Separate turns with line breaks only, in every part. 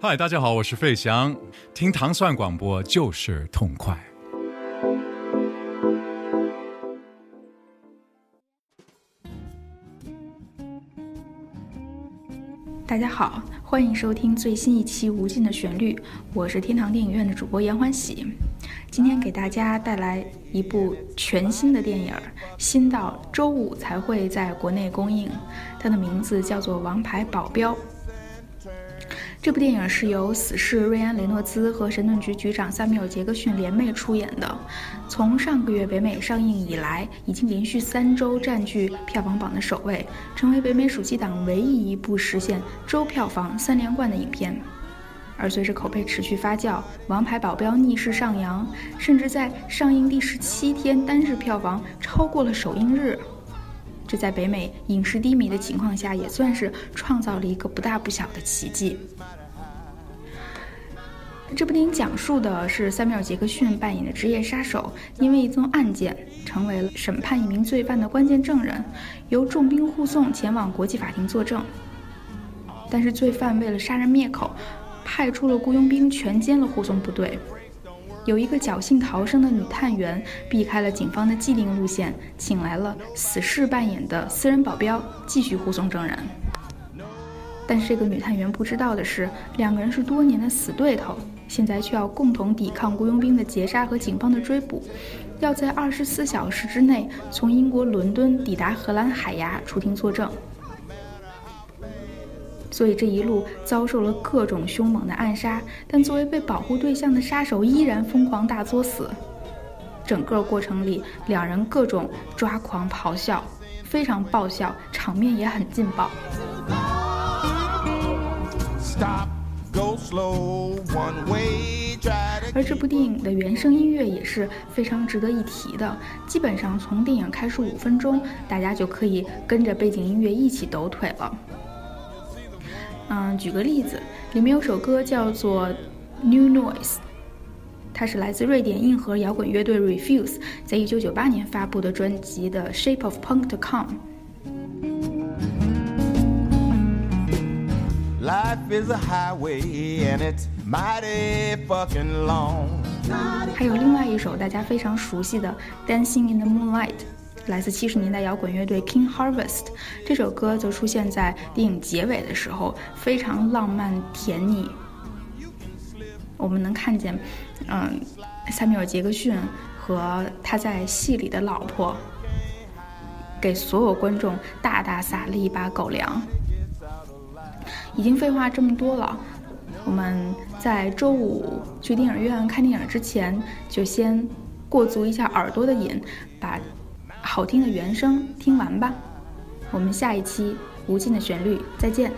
嗨，大家好，我是费翔，听糖蒜广播就是痛快。
大家好，欢迎收听最新一期《无尽的旋律》，我是天堂电影院的主播严欢喜。今天给大家带来一部全新的电影，新到周五才会在国内公映，它的名字叫做《王牌保镖》。这部电影是由死侍瑞安·雷诺兹和神盾局局长萨缪尔·杰克逊联袂出演的。从上个月北美上映以来，已经连续三周占据票房榜的首位，成为北美暑期档唯一一部实现周票房三连冠的影片。而随着口碑持续发酵，《王牌保镖》逆势上扬，甚至在上映第十七天单日票房超过了首映日。这在北美影视低迷的情况下，也算是创造了一个不大不小的奇迹。这部电影讲述的是塞缪尔·杰克逊扮演的职业杀手，因为一宗案件成为了审判一名罪犯的关键证人，由重兵护送前往国际法庭作证。但是罪犯为了杀人灭口，派出了雇佣兵全歼了护送部队。有一个侥幸逃生的女探员避开了警方的既定路线，请来了死侍扮演的私人保镖继续护送证人。但是这个女探员不知道的是，两个人是多年的死对头，现在却要共同抵抗雇佣兵的截杀和警方的追捕，要在二十四小时之内从英国伦敦抵达荷兰海牙出庭作证。所以这一路遭受了各种凶猛的暗杀，但作为被保护对象的杀手依然疯狂大作死。整个过程里，两人各种抓狂咆哮，非常爆笑，场面也很劲爆。而这部电影的原声音乐也是非常值得一提的，基本上从电影开始五分钟，大家就可以跟着背景音乐一起抖腿了。嗯，举个例子，里面有首歌叫做《New Noise》，它是来自瑞典硬核摇滚乐队 Refuse 在一九九八年发布的专辑的《Shape of Punk to Come》。还有另外一首大家非常熟悉的《Dancing in the Moonlight》。来自七十年代摇滚乐队 King Harvest，这首歌则出现在电影结尾的时候，非常浪漫甜腻。我们能看见，嗯，塞缪尔·杰克逊和他在戏里的老婆，给所有观众大大撒了一把狗粮。已经废话这么多了，我们在周五去电影院看电影之前，就先过足一下耳朵的瘾，把。好听的原声，听完吧。我们下一期《无尽的旋律》再见。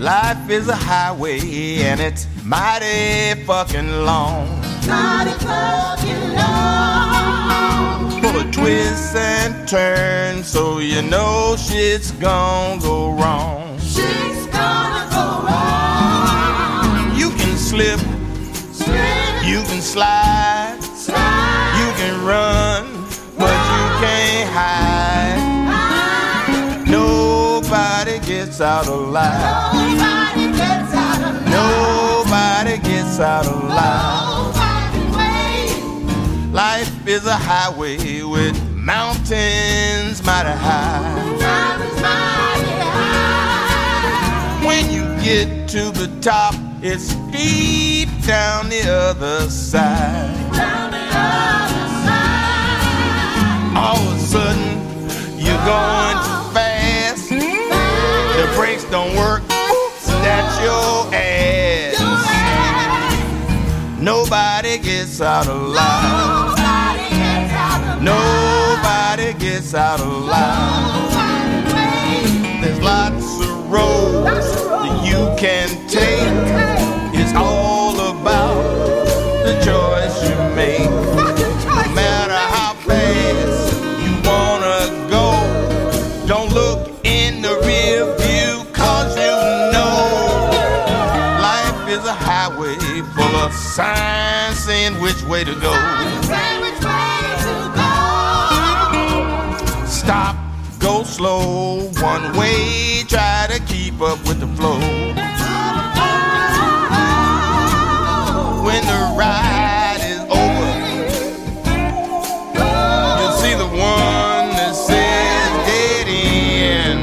Life is a highway and it's mighty fucking long. Mighty fucking long. Twists and turns, so you know shit's gonna go wrong. Shit's gonna go wrong. You can slip, slip. you can slide, slide. you can run, but you can't hide. hide. Nobody gets out alive. Nobody gets out alive. Nobody gets out alive. Life is a highway with mountains mighty high. Mountains mighty high. When you get to the top, it's steep down the other side. Down the other side. All of a sudden, you're going too fast. fast. The brakes don't work. Oops, that's your ass. Nobody gets out alive. Nobody gets out alive. Nobody gets out alive. There's lots of roads that you can take. It's all about the choice you make. No matter how fast you wanna go, don't look in the rear view, cause you know life is a
highway full of signs saying which way to go. slow. One way, try to keep up with the flow. When the ride is over, you'll see the one that says dead end.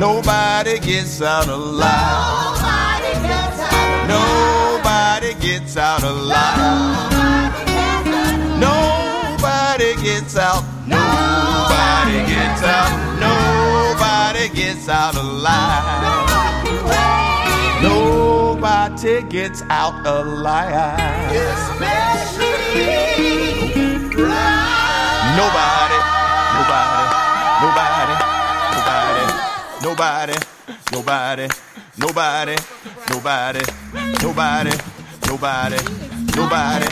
Nobody gets out alive. Nobody gets out alive. gets out. Nobody gets out. Nobody gets out alive. Nobody gets out alive. Especially nobody, nobody, nobody, nobody, nobody, nobody, nobody, nobody, nobody, nobody, nobody,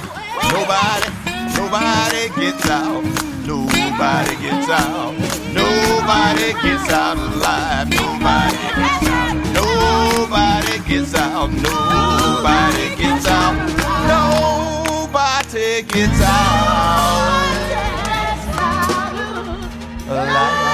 nobody. Nobody gets out. Nobody gets out. Nobody gets out alive. Nobody gets out. Nobody gets out. Nobody gets out. Nobody gets out.
Alive.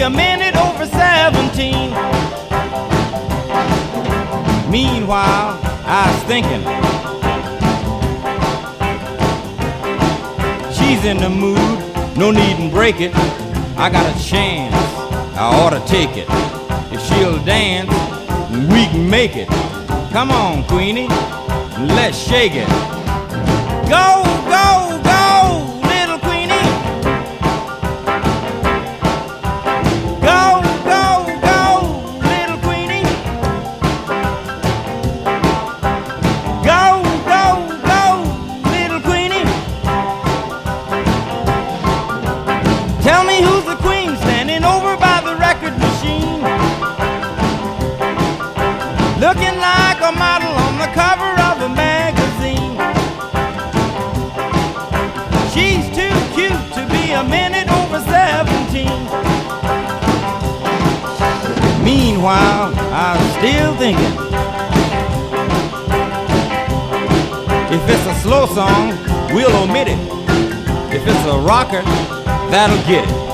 A
minute over 17. Meanwhile, I was thinking. She's in the mood, no need to break it. I got a chance, I ought to take it. If she'll dance, we can make it. Come on, Queenie, let's shake it. Get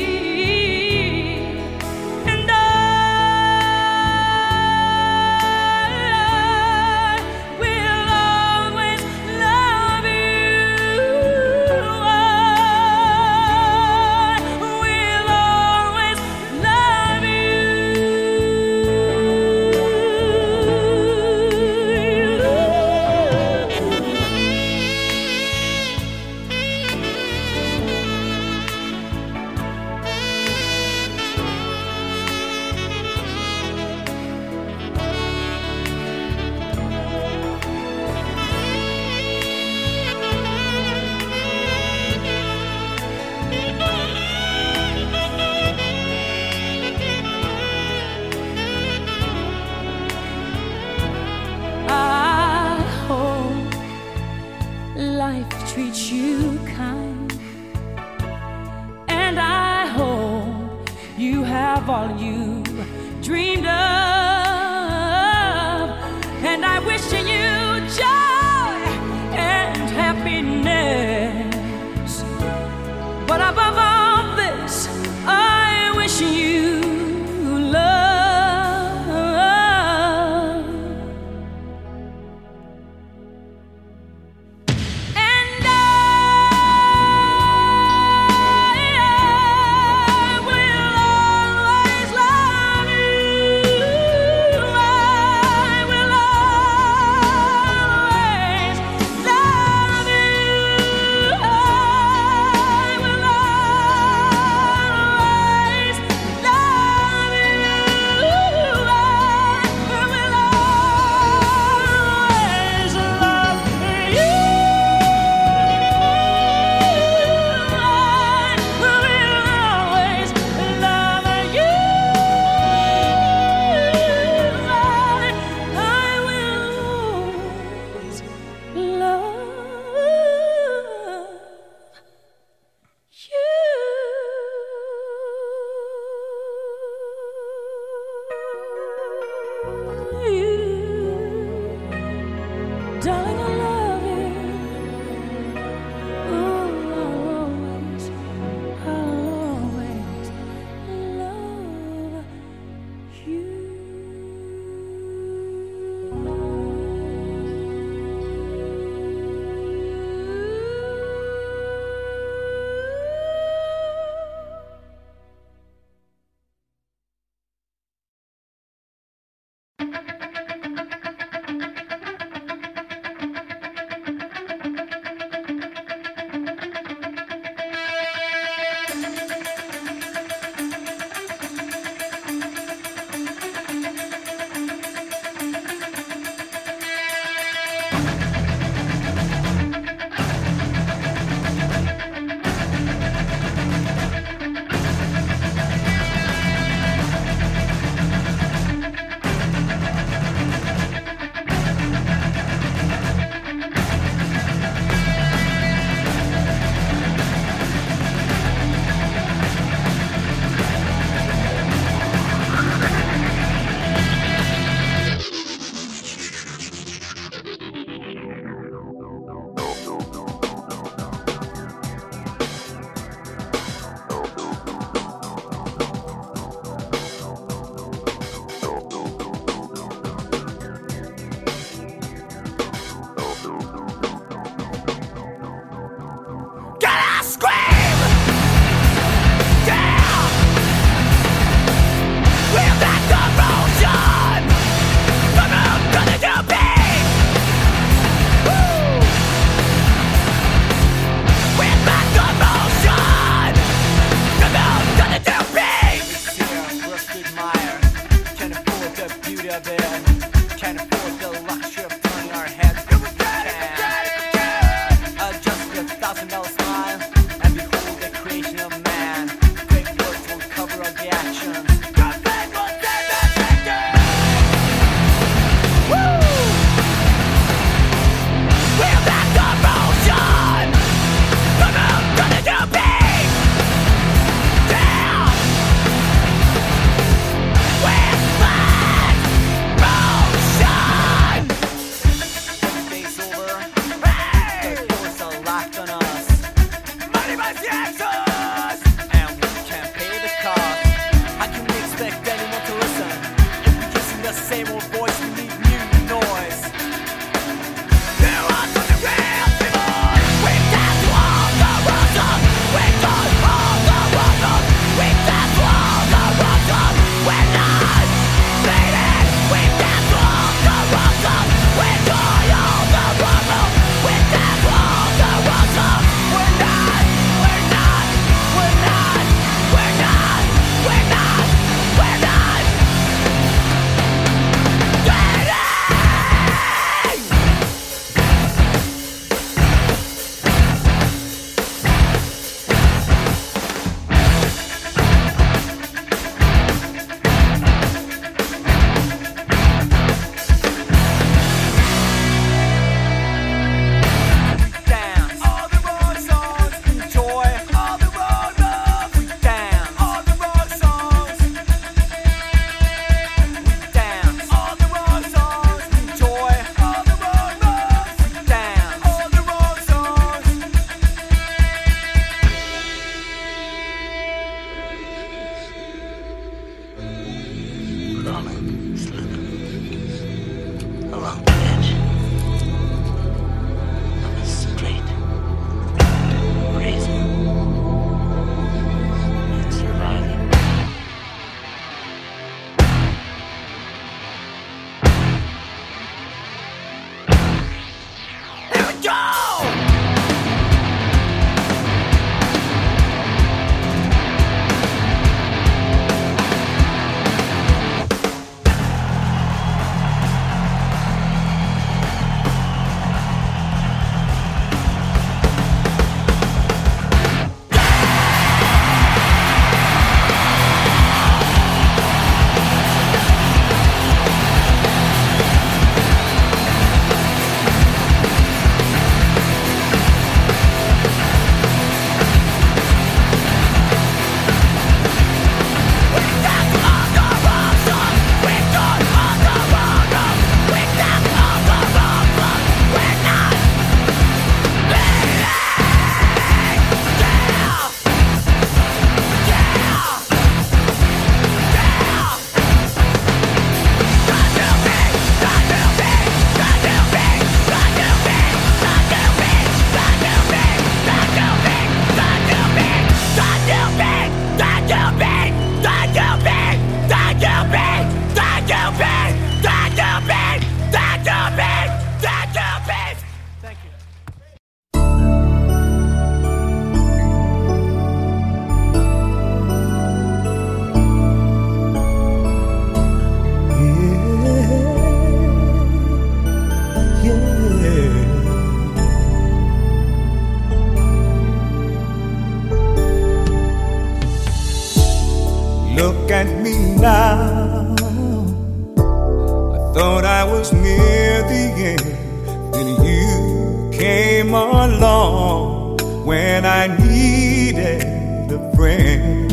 needed a friend,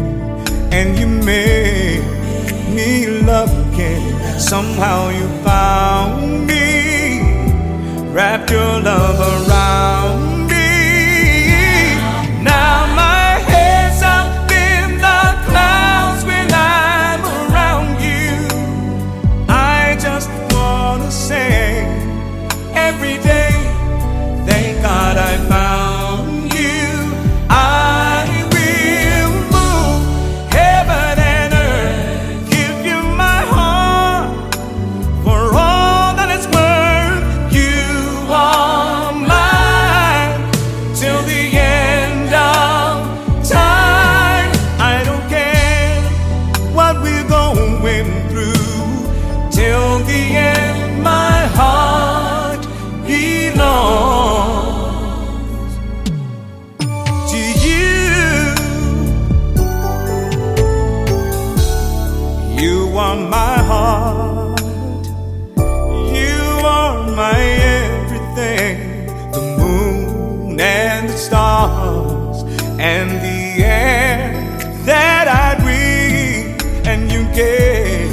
and you made me love again. Somehow you found me, wrapped your love around. are my heart. You are my everything. The moon and the stars and the air that I breathe. And you gave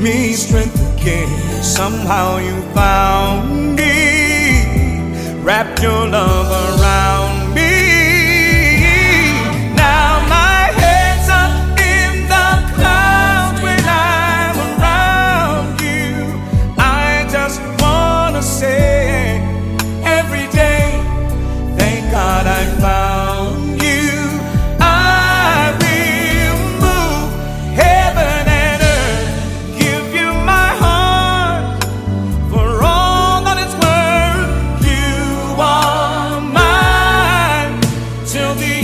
me strength again. Somehow you found me. Wrapped your love around.
melody